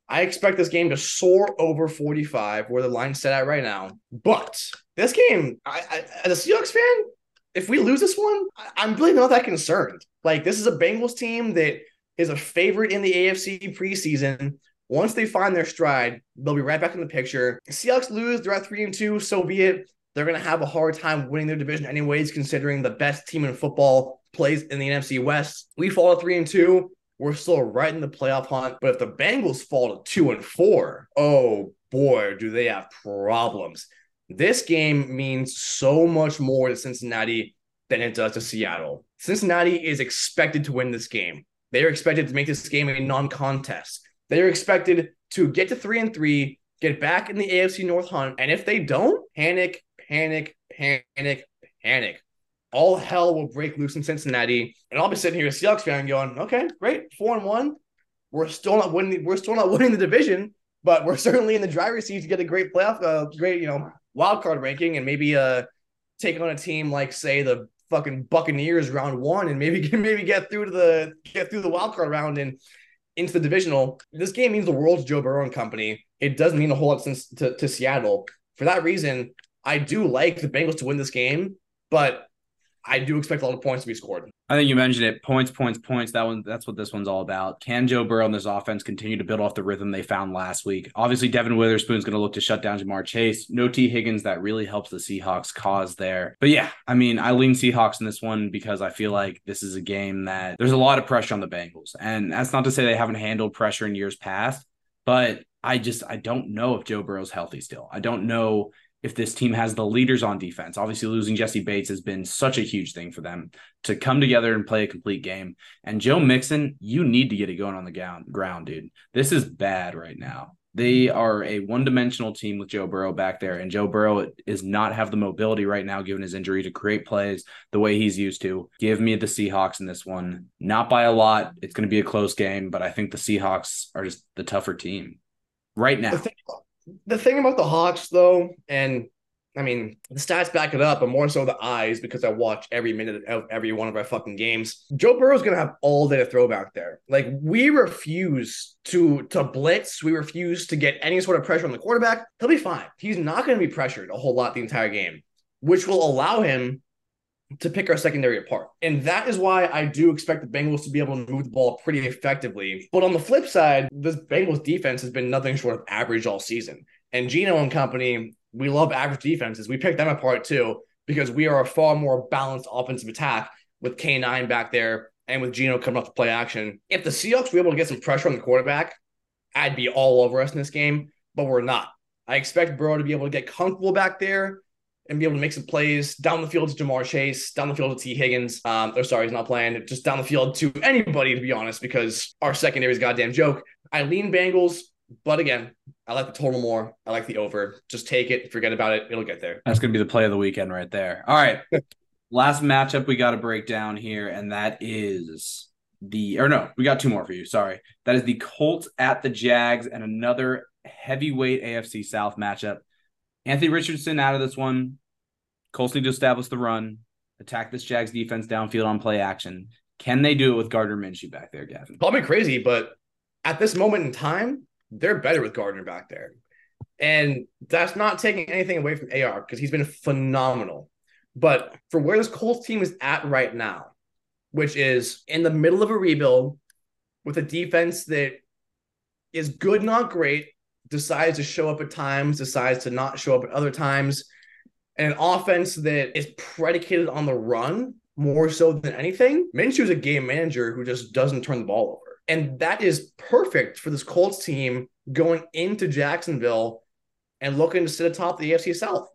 I expect this game to soar over 45, where the line's set at right now. But this game, I, I, as a Seahawks fan, if we lose this one, I, am really not that concerned. Like, this is a Bengals team that is a favorite in the AFC preseason. Once they find their stride, they'll be right back in the picture. Seahawks lose, they're at three and two, so be it. They're going to have a hard time winning their division, anyways, considering the best team in football plays in the NFC West. We fall to three and two. We're still right in the playoff hunt. But if the Bengals fall to two and four, oh boy, do they have problems. This game means so much more to Cincinnati than it does to Seattle. Cincinnati is expected to win this game. They are expected to make this game a non-contest. They are expected to get to three and three, get back in the AFC North hunt, and if they don't, panic, panic, panic, panic. All hell will break loose in Cincinnati, and I'll be sitting here, a Seahawks fan, going, "Okay, great, four and one. We're still not winning. We're still not winning the division, but we're certainly in the driver's seat to get a great playoff, uh, great you know wild card ranking, and maybe uh take on a team like say the fucking Buccaneers round one and maybe maybe get through to the get through the wild card round and into the divisional. This game means the world to Joe Burrow and company. It doesn't mean a whole lot since to, to Seattle. For that reason, I do like the Bengals to win this game, but I do expect a lot of points to be scored. I think you mentioned it. Points, points, points. That one, that's what this one's all about. Can Joe Burrow and this offense continue to build off the rhythm they found last week? Obviously, Devon Witherspoon's going to look to shut down Ja'Marr Chase. No Tee Higgins. That really helps the Seahawks cause there. But yeah, I mean, I lean Seahawks in this one because I feel like this is a game that there's a lot of pressure on the Bengals. And that's not to say they haven't handled pressure in years past, but I just I don't know if Joe Burrow's healthy still. I don't know if this team has the leaders on defense. Obviously, losing Jessie Bates has been such a huge thing for them to come together and play a complete game. And Joe Mixon, you need to get it going on the ground, ground, dude. This is bad right now. They are a one-dimensional team with Joe Burrow back there, and Joe Burrow is not have the mobility right now, given his injury, to create plays the way he's used to. Give me the Seahawks in this one, not by a lot. It's going to be a close game, but I think the Seahawks are just the tougher team right now. The thing, the thing about the Hawks, though, and I mean, the stats back it up, but more so the eyes because I watch every minute of every one of our fucking games. Joe Burrow's gonna have all day to throw back there. Like we refuse to to blitz, we refuse to get any sort of pressure on the quarterback. He'll be fine. He's not gonna be pressured a whole lot the entire game, which will allow him to pick our secondary apart. And that is why I do expect the Bengals to be able to move the ball pretty effectively. But on the flip side, this Bengals defense has been nothing short of average all season. And Geno and company, we love average defenses. We pick them apart too because we are a far more balanced offensive attack with K9 back there and with Geno coming up to play action. If the Seahawks were able to get some pressure on the quarterback, I'd be all over us in this game, but we're not. I expect Burrow to be able to get comfortable back there and be able to make some plays down the field to Ja'Marr Chase, down the field to Tee Higgins. Um, or sorry, he's not playing, just down the field to anybody, to be honest, because our secondary is goddamn joke. I lean Bengals, but again, I like the total more. I like the over. Just take it, forget about it. It'll get there. That's going to be the play of the weekend right there. All right. Last matchup we got to break down here, and that is the, or no, we got two more for you. Sorry. That is the Colts at the Jags and another heavyweight AFC South matchup. Anthony Richardson out of this one. Colts need to establish the run, attack this Jags defense downfield on play action. Can they do it with Gardner Minshew back there, Gavin? Me crazy, but at this moment in time, they're better with Gardner back there. And that's not taking anything away from AR because he's been phenomenal. But for where this Colts team is at right now, which is in the middle of a rebuild with a defense that is good, not great, decides to show up at times, decides to not show up at other times an offense that is predicated on the run more so than anything. Minshew is a game manager who just doesn't turn the ball over. And that is perfect for this Colts team going into Jacksonville and looking to sit atop the AFC South.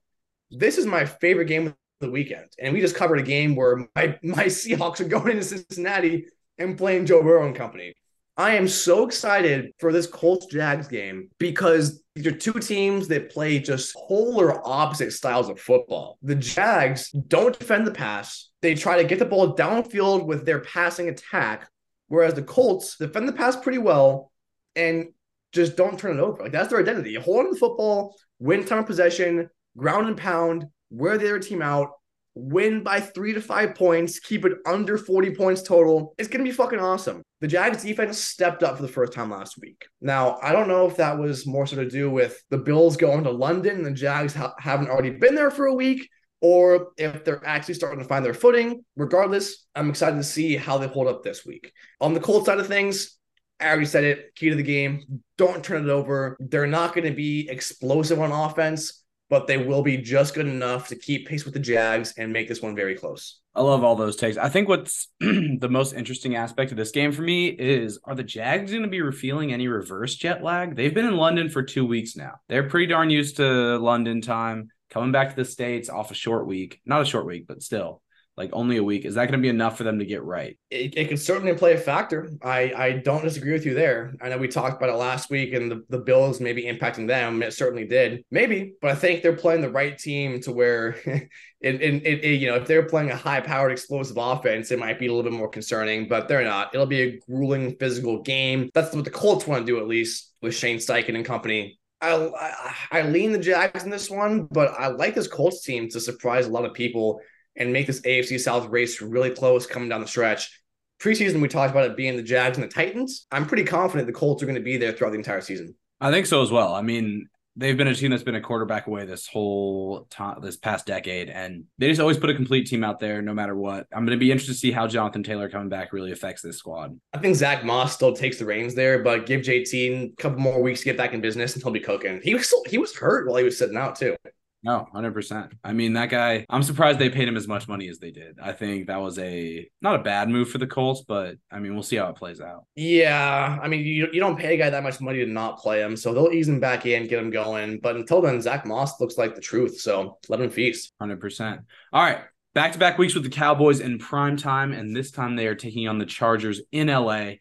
This is my favorite game of the weekend. And we just covered a game where my, my Seahawks are going into Cincinnati and playing Joe Burrow and company. I am so excited for this Colts Jags game because these are two teams that play just polar opposite styles of football. The Jags don't defend the pass, they try to get the ball downfield with their passing attack, whereas the Colts defend the pass pretty well and just don't turn it over. Like that's their identity. Hold on to the football, win time of possession, ground and pound, wear the other team out, win by three to five points, keep it under 40 points total. It's going to be fucking awesome. The Jags defense stepped up for the first time last week. Now, I don't know if that was more so to do with the Bills going to London and the Jags ha- haven't already been there for a week, or if they're actually starting to find their footing. Regardless, I'm excited to see how they hold up this week. On the cold side of things, I already said it. Key to the game: don't turn it over. They're not going to be explosive on offense but they will be just good enough to keep pace with the Jags and make this one very close. I love all those takes. I think what's the most interesting aspect of this game for me is are the Jags going to be feeling any reverse jet lag? They've been in London for two weeks now. They're pretty darn used to London time, coming back to the States off a short week. Not a short week, but still like only a week. Is that going to be enough for them to get right? It, it can certainly play a factor. I, I don't disagree with you there. I know we talked about it last week and the, the Bills maybe impacting them. It certainly did. Maybe, but I think they're playing the right team to where it, it, it, you know, if they're playing a high powered explosive offense, it might be a little bit more concerning, but they're not. It'll be a grueling physical game. That's what the Colts want to do, at least with Shane Steichen and company. I, I, I lean the Jags in this one, but I like this Colts team to surprise a lot of people and make this AFC South race really close coming down the stretch. Preseason, we talked about it being the Jags and the Titans. I'm pretty confident the Colts are going to be there throughout the entire season. I think so as well. I mean, they've been a team that's been a quarterback away this whole time, this past decade, and they just always put a complete team out there, no matter what. I'm going to be interested to see how Jonathan Taylor coming back really affects this squad. I think Zach Moss still takes the reins there, but give JT a couple more weeks to get back in business, and he'll be cooking. He was still, he was hurt while he was sitting out too. No, hundred percent. I mean, that guy. I'm surprised they paid him as much money as they did. I think that was a not a bad move for the Colts, but I mean, we'll see how it plays out. Yeah, I mean, you you don't pay a guy that much money to not play him, so they'll ease him back in, get him going. But until then, Zach Moss looks like the truth. So let him feast. Hundred percent. All right. Back to back weeks with the Cowboys in prime time, and this time they are taking on the Chargers in LA.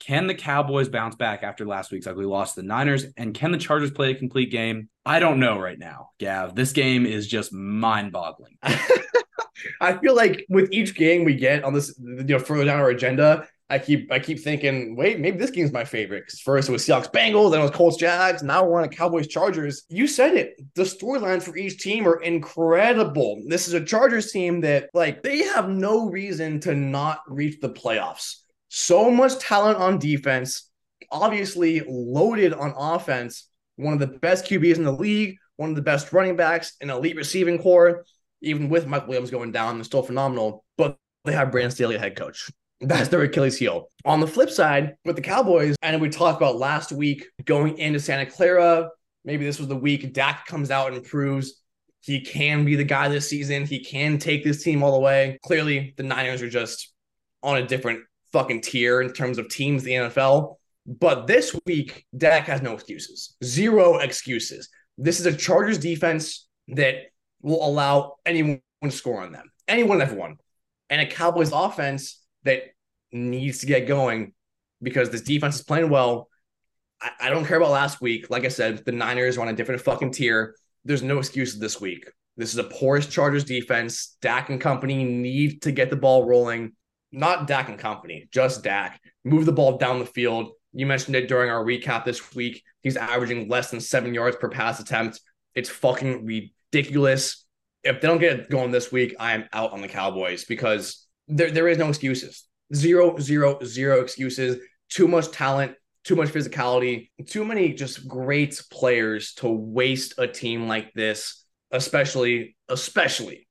Can the Cowboys bounce back after last week's ugly loss to the Niners? And can the Chargers play a complete game? I don't know right now, Gav. This game is just mind boggling. I feel like with each game we get on this, you know, further down our agenda, I keep I keep thinking, wait, maybe this game's my favorite. Because first it was Seahawks Bengals, then it was Colts Jags. Now we're on a Cowboys Chargers. You said it. The storylines for each team are incredible. This is a Chargers team that like they have no reason to not reach the playoffs so much talent on defense, obviously loaded on offense. One of the best QBs in the league, one of the best running backs, an elite receiving corps. Even with Mike Williams going down, they're still phenomenal. But they have Brandon Staley, head coach. That's their Achilles heel. On the flip side, with the Cowboys, and we talked about last week going into Santa Clara, maybe this was the week Dak comes out and proves he can be the guy this season. He can take this team all the way. Clearly, the Niners are just on a different fucking tier in terms of teams the NFL. But this week, Dak has no excuses. Zero excuses. This is a Chargers defense that will allow anyone to score on them. Anyone, everyone. And a Cowboys offense that needs to get going because this defense is playing well. I, I don't care about last week. Like I said, the Niners are on a different fucking tier. There's no excuses this week. This is a porous Chargers defense. Dak and company need to get the ball rolling not Dak and company, just Dak. Move the ball down the field. You mentioned it during our recap this week. He's averaging less than seven yards per pass attempt. It's fucking ridiculous. If they don't get it going this week, I am out on the Cowboys because there, there is no excuses. Zero, zero, zero excuses. Too much talent, too much physicality, too many just great players to waste a team like this, especially, especially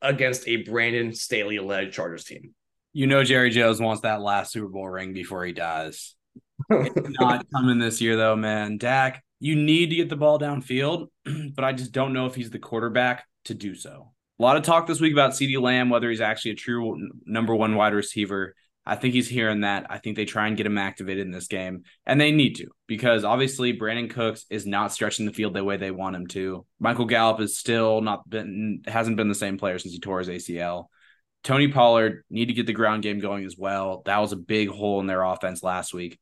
against a Brandon Staley led Chargers team. You know, Jerry Jones wants that last Super Bowl ring before he dies. it's not coming this year, though, man. Dak, you need to get the ball downfield, but I just don't know if he's the quarterback to do so. A lot of talk this week about CeeDee Lamb, whether he's actually a true number one wide receiver. I think he's hearing that. I think they try and get him activated in this game, and they need to because obviously Brandin Cooks is not stretching the field the way they want him to. Michael Gallup is still not been hasn't been the same player since he tore his ACL. Tony Pollard need to get the ground game going as well. That was a big hole in their offense last week.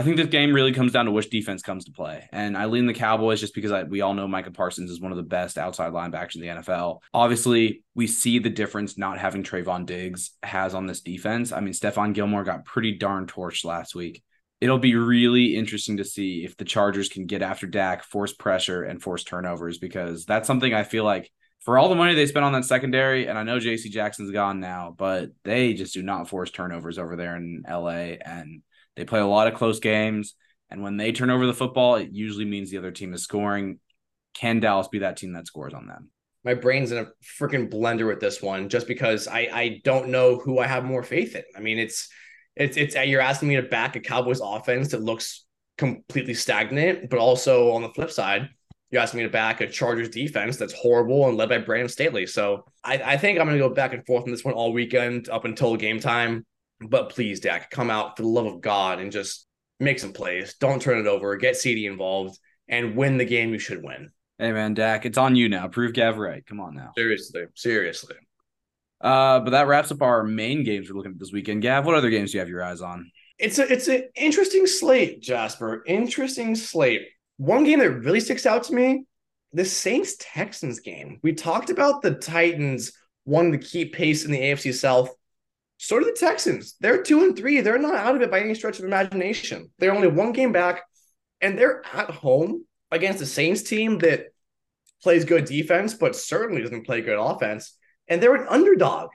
I think this game really comes down to which defense comes to play. And I lean the Cowboys just because I, we all know Micah Parsons is one of the best outside linebackers in the NFL. Obviously, we see the difference not having Trevon Diggs has on this defense. I mean, Stephon Gilmore got pretty darn torched last week. It'll be really interesting to see if the Chargers can get after Dak, force pressure, and force turnovers because that's something I feel like for all the money they spent on that secondary, and I know JC Jackson's gone now, but they just do not force turnovers over there in LA. And they play a lot of close games. And when they turn over the football, it usually means the other team is scoring. Can Dallas be that team that scores on them? My brain's in a freaking blender with this one just because I, I don't know who I have more faith in. I mean, it's it's it's uh, you're asking me to back a Cowboys offense that looks completely stagnant, but also on the flip side, you asked me to back a Chargers defense that's horrible and led by Brandon Staley. So I, I think I'm going to go back and forth on this one all weekend up until game time. But please, Dak, come out for the love of God and just make some plays. Don't turn it over. Get CeeDee involved and win the game you should win. Hey, man, Dak, it's on you now. Prove Gav right. Come on now. Seriously. Seriously. Uh, but that wraps up our main games we're looking at this weekend. Gav, what other games do you have your eyes on? It's a it's an interesting slate, Jasper. Interesting slate. One game that really sticks out to me, the Saints Texans game. We talked about the Titans wanting to keep pace in the AFC South. So do the Texans. They're two and three. They're not out of it by any stretch of imagination. They're only one game back, and they're at home against the Saints team that plays good defense, but certainly doesn't play good offense. and they're an underdog.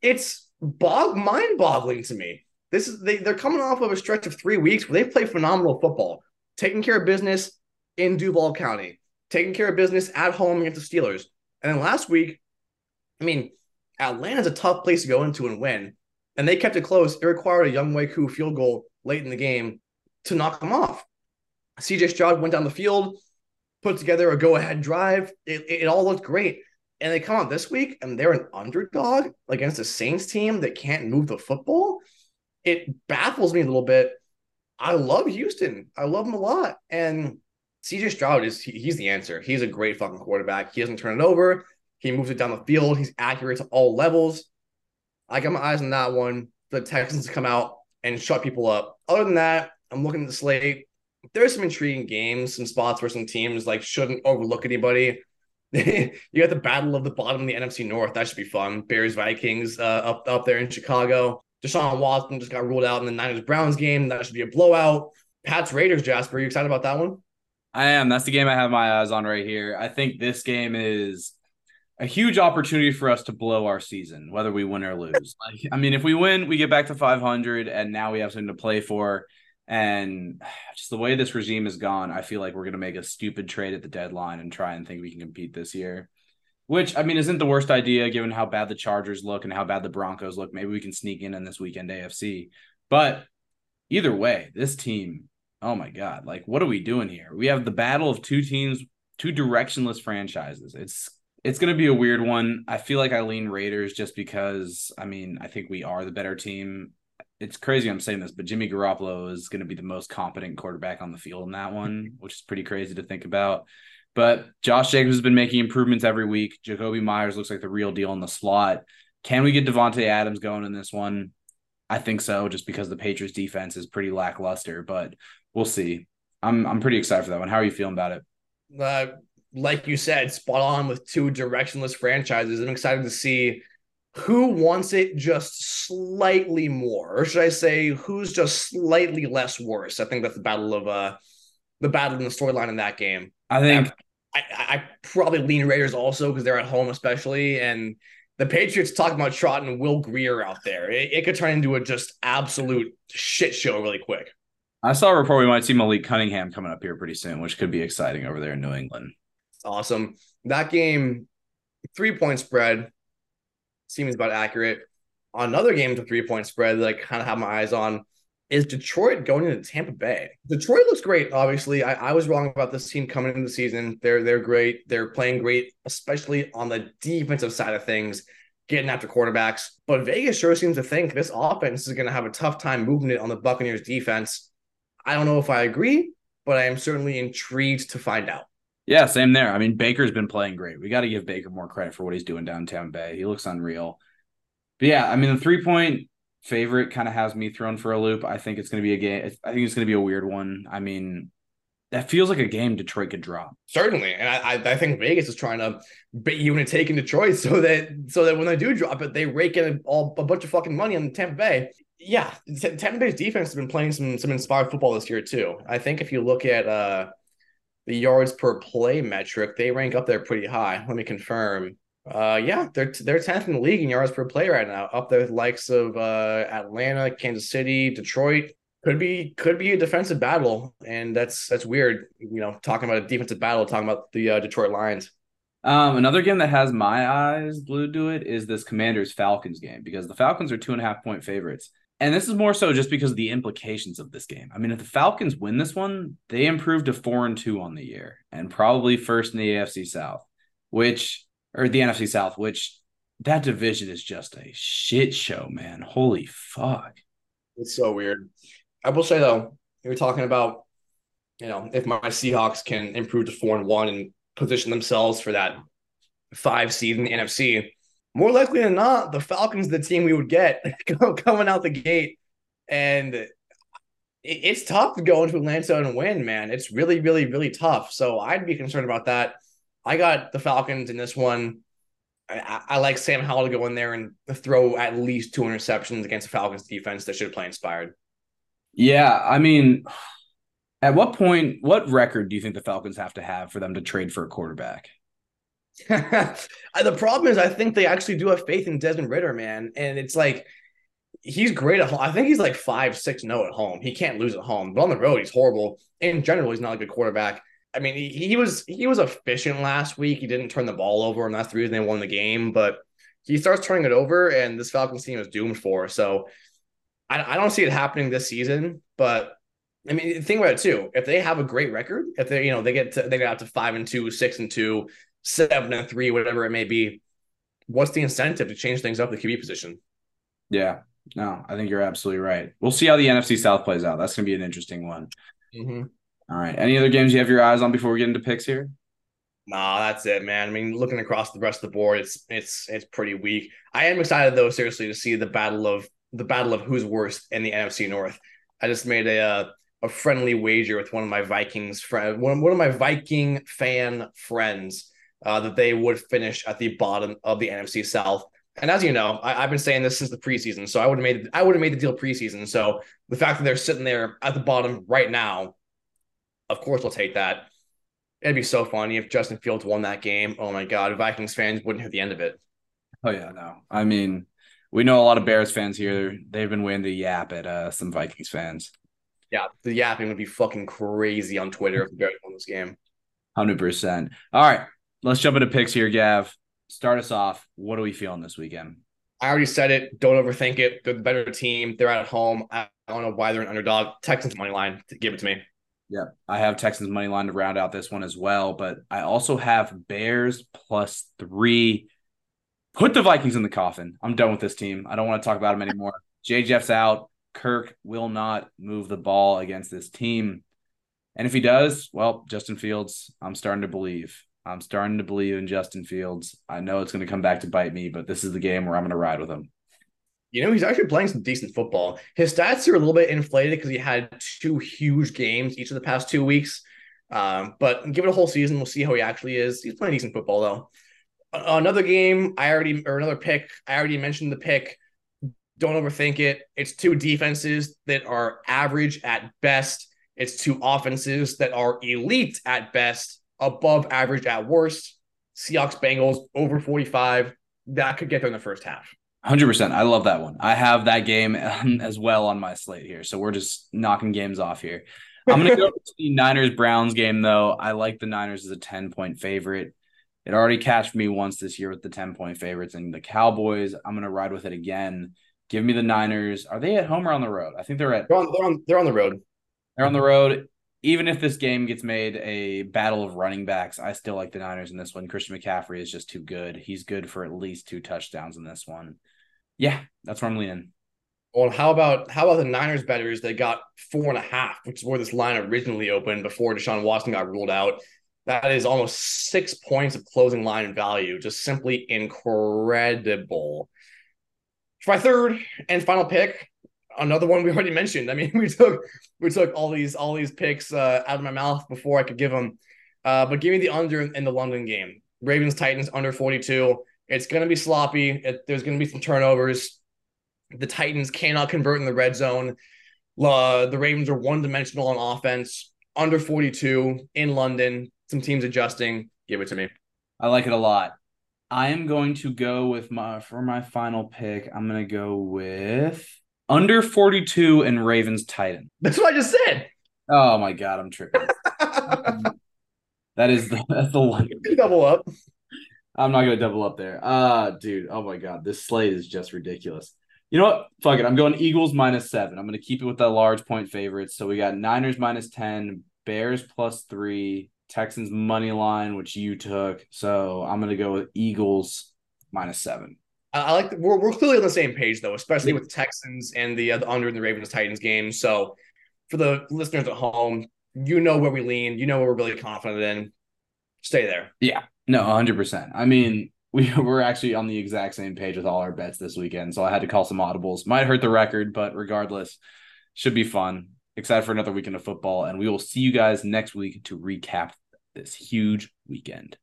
It's bog mind boggling to me. This is they, they're coming off of a stretch of three weeks where they play phenomenal football, taking care of business in Duval County, taking care of business at home against the Steelers. And then last week, I mean, Atlanta's a tough place to go into and win. And they kept it close. It required a Younghoe Koo field goal late in the game to knock them off. CJ Stroud went down the field, put together a go ahead drive. It, it all looked great. And they come out this week and they're an underdog against a Saints team that can't move the football. It baffles me a little bit. I love Houston. I love him a lot. And CJ Stroud is he, he's the answer. He's a great fucking quarterback. He doesn't turn it over. He moves it down the field. He's accurate to all levels. I got my eyes on that one. The Texans come out and shut people up. Other than that, I'm looking at the slate. There's some intriguing games, some spots where some teams like shouldn't overlook anybody. you got the battle of the bottom of the NFC North. That should be fun. Bears Vikings uh, up up there in Chicago. Deshaun Watson just got ruled out in the Niners Browns game. That should be a blowout. Pats Raiders. Jasper, are you excited about that one? I am. That's the game I have my eyes on right here. I think this game is a huge opportunity for us to blow our season, whether we win or lose. Like, I mean, if we win, we get back to 500, and now we have something to play for. And just the way this regime has gone, I feel like we're going to make a stupid trade at the deadline and try and think we can compete this year. Which I mean isn't the worst idea given how bad the Chargers look and how bad the Broncos look. Maybe we can sneak in in this weekend AFC. But either way, this team oh my god, like what are we doing here? We have the battle of two teams, two directionless franchises. It's it's going to be a weird one. I feel like I lean Raiders just because I mean, I think we are the better team. It's crazy I'm saying this, but Jimmy Garoppolo is going to be the most competent quarterback on the field in that one, mm-hmm. which is pretty crazy to think about. But Josh Jacobs has been making improvements every week. Jakobi Myers looks like the real deal in the slot. Can we get Davante Adams going in this one? I think so, just because the Patriots defense is pretty lackluster. But we'll see. I'm I'm pretty excited for that one. How are you feeling about it? Uh, like you said, spot on with two directionless franchises. I'm excited to see who wants it just slightly more, or should I say, who's just slightly less worse. I think that's the battle of uh the battle in the storyline in that game. I think I, I, I probably lean Raiders also because they're at home, especially, and the Patriots talking about trotting Will Grier out there. It, it could turn into a just absolute shit show really quick. I saw a report we might see Malik Cunningham coming up here pretty soon, which could be exciting over there in New England. Awesome. That game, three point spread, seems about accurate. Another game to three point spread that I kind of have my eyes on is Detroit going into Tampa Bay. Detroit looks great. Obviously, I, I was wrong about this team coming into the season. They're they're great. They're playing great, especially on the defensive side of things, getting after quarterbacks. But Vegas sure seems to think this offense is going to have a tough time moving it on the Buccaneers defense. I don't know if I agree, but I am certainly intrigued to find out. Yeah, same there. I mean, Baker's been playing great. We got to give Baker more credit for what he's doing downtown Bay. He looks unreal. But yeah, I mean, the three point favorite kind of has me thrown for a loop. I think it's going to be a game. I think it's going to be a weird one. I mean, that feels like a game Detroit could drop. Certainly, and I, I think Vegas is trying to bait you into taking Detroit so that so that when they do drop it, they rake in all a bunch of fucking money on Tampa Bay yeah, Tampa Bay's defense has been playing some some inspired football this year too. I think if you look at uh, the yards per play metric, they rank up there pretty high. Let me confirm. Uh, yeah, they're they're tenth in the league in yards per play right now, up there with likes of uh, Atlanta, Kansas City, Detroit. Could be could be a defensive battle, and that's that's weird. You know, talking about a defensive battle, talking about the uh, Detroit Lions. Um, another game that has my eyes glued to it is this Commanders Falcons game because the Falcons are two and a half point favorites. And this is more so just because of the implications of this game. I mean, if the Falcons win this one, they improve to four and two on the year and probably first in the AFC South, which or the NFC South, which that division is just a shit show, man. Holy fuck. It's so weird. I will say though, you're talking about, you know, if my Seahawks can improve to four and one and position themselves for that five seed in the NFC, more likely than not, the Falcons, the team we would get coming out the gate, and it's tough to go into Atlanta and win, man. It's really, really, really tough. So I'd be concerned about that. I got the Falcons in this one. I, I like Sam Howell to go in there and throw at least two interceptions against the Falcons defense that should play inspired. Yeah, I mean, at what point, what record do you think the Falcons have to have for them to trade for a quarterback? the problem is, I think they actually do have faith in Desmond Ridder, man, and it's like he's great at home. I think he's like five, six, no at home. He can't lose at home, but on the road, he's horrible. In general, he's not a good quarterback. I mean, he, he was he was efficient last week. He didn't turn the ball over, and that's the reason they won the game. But he starts turning it over, and this Falcons team is doomed for. So I, I don't see it happening this season. But I mean, think about it too. If they have a great record, if they you know they get to, they get out to five and two, six and two, seven and three, whatever it may be, what's the incentive to change things up the QB position? Yeah, no, I think you're absolutely right. We'll see how the NFC South plays out. That's going to be an interesting one. Mm-hmm. All right. Any other games you have your eyes on before we get into picks here? Nah, that's it, man. I mean, looking across the rest of the board, it's it's it's pretty weak. I am excited though, seriously, to see the battle of the battle of who's worse in the NFC North. I just made a uh, a friendly wager with one of my Vikings friend, one, one of my Viking fan friends, uh, that they would finish at the bottom of the NFC South. And as you know, I, have been saying this since the preseason, so I would have made I would have made the deal preseason. So the fact that they're sitting there at the bottom right now, of course, we'll take that. It'd be so funny if Justin Fields won that game. Oh my God, Vikings fans wouldn't hear the end of it. Oh yeah, no. I mean, we know a lot of Bears fans here. They've been waiting to yap at uh, some Vikings fans. Yeah, the yapping would be fucking crazy on Twitter if the Bears won this game. Hundred percent. All right, let's jump into picks here, Gav start us off. What are we feeling this weekend? I already said it. Don't overthink it. They're the better team. They're at home. I don't know why they're an underdog. Texans money line. Give it to me. Yeah, I have Texans money line to round out this one as well, but I also have Bears plus three. Put the Vikings in the coffin. I'm done with this team. I don't want to talk about them anymore. Jay Jeff's out. Kirk will not move the ball against this team. And if he does, well, Justin Fields, I'm starting to believe. I'm starting to believe in Justin Fields. I know it's going to come back to bite me, but this is the game where I'm going to ride with him. You know, he's actually playing some decent football. His stats are a little bit inflated because he had two huge games each of the past two weeks. Um, but give it a whole season, we'll see how he actually is. He's playing decent football though. Another game, I already or another pick. I already mentioned the pick. Don't overthink it. It's two defenses that are average at best. It's two offenses that are elite at best above average at worst. Seahawks Bengals over 45. That could get there in the first half. 100%. I love that one. I have that game um, as well on my slate here. So we're just knocking games off here. I'm going to go to the Niners Browns game, though. I like the Niners as a 10 point favorite. It already cashed me once this year with the 10 point favorites and the Cowboys. I'm going to ride with it again. Give me the Niners. Are they at home or on the road? I think they're at. They're on, they're on, they're on the road. They're on the road even if this game gets made a battle of running backs, I still like the Niners in this one. Christian McCaffrey is just too good. He's good for at least two touchdowns in this one. Yeah, that's where I'm leaning. Well, how about how about the Niners betters? They got four and a half, which is where this line originally opened before Deshaun Watson got ruled out. That is almost six points of closing line value. Just simply incredible. For my third and final pick, another one we already mentioned. I mean, we took we took all these all these picks uh, out of my mouth before I could give them. Uh, but give me the under in the London game. Ravens Titans under 42. It's going to be sloppy. It, there's going to be some turnovers. The Titans cannot convert in the red zone. Uh, the Ravens are one dimensional on offense. Under 42 in London. Some teams adjusting. Give it to me. I like it a lot. I am going to go with my for my final pick. I'm going to go with under 42 and Ravens Titan. That's what I just said. Oh my god, I'm tripping. that is the that's the one. Double up. I'm not gonna double up there. Uh dude, oh my god, this slate is just ridiculous. You know what? Fuck it. I'm going Eagles minus seven. I'm gonna keep it with that large point favorites. So we got Niners minus 10, Bears plus three, Texans money line, which you took. So I'm gonna go with Eagles minus seven. I like the, we're we're clearly on the same page though, especially with the Texans and the, uh, the under in the Ravens Titans game. So for the listeners at home, you know where we lean, you know where we're really confident in. Stay there. Yeah, no, hundred percent. I mean, we we're actually on the exact same page with all our bets this weekend, so I had to call some audibles. Might hurt the record, but regardless, should be fun. Excited for another weekend of football, and we will see you guys next week to recap this huge weekend.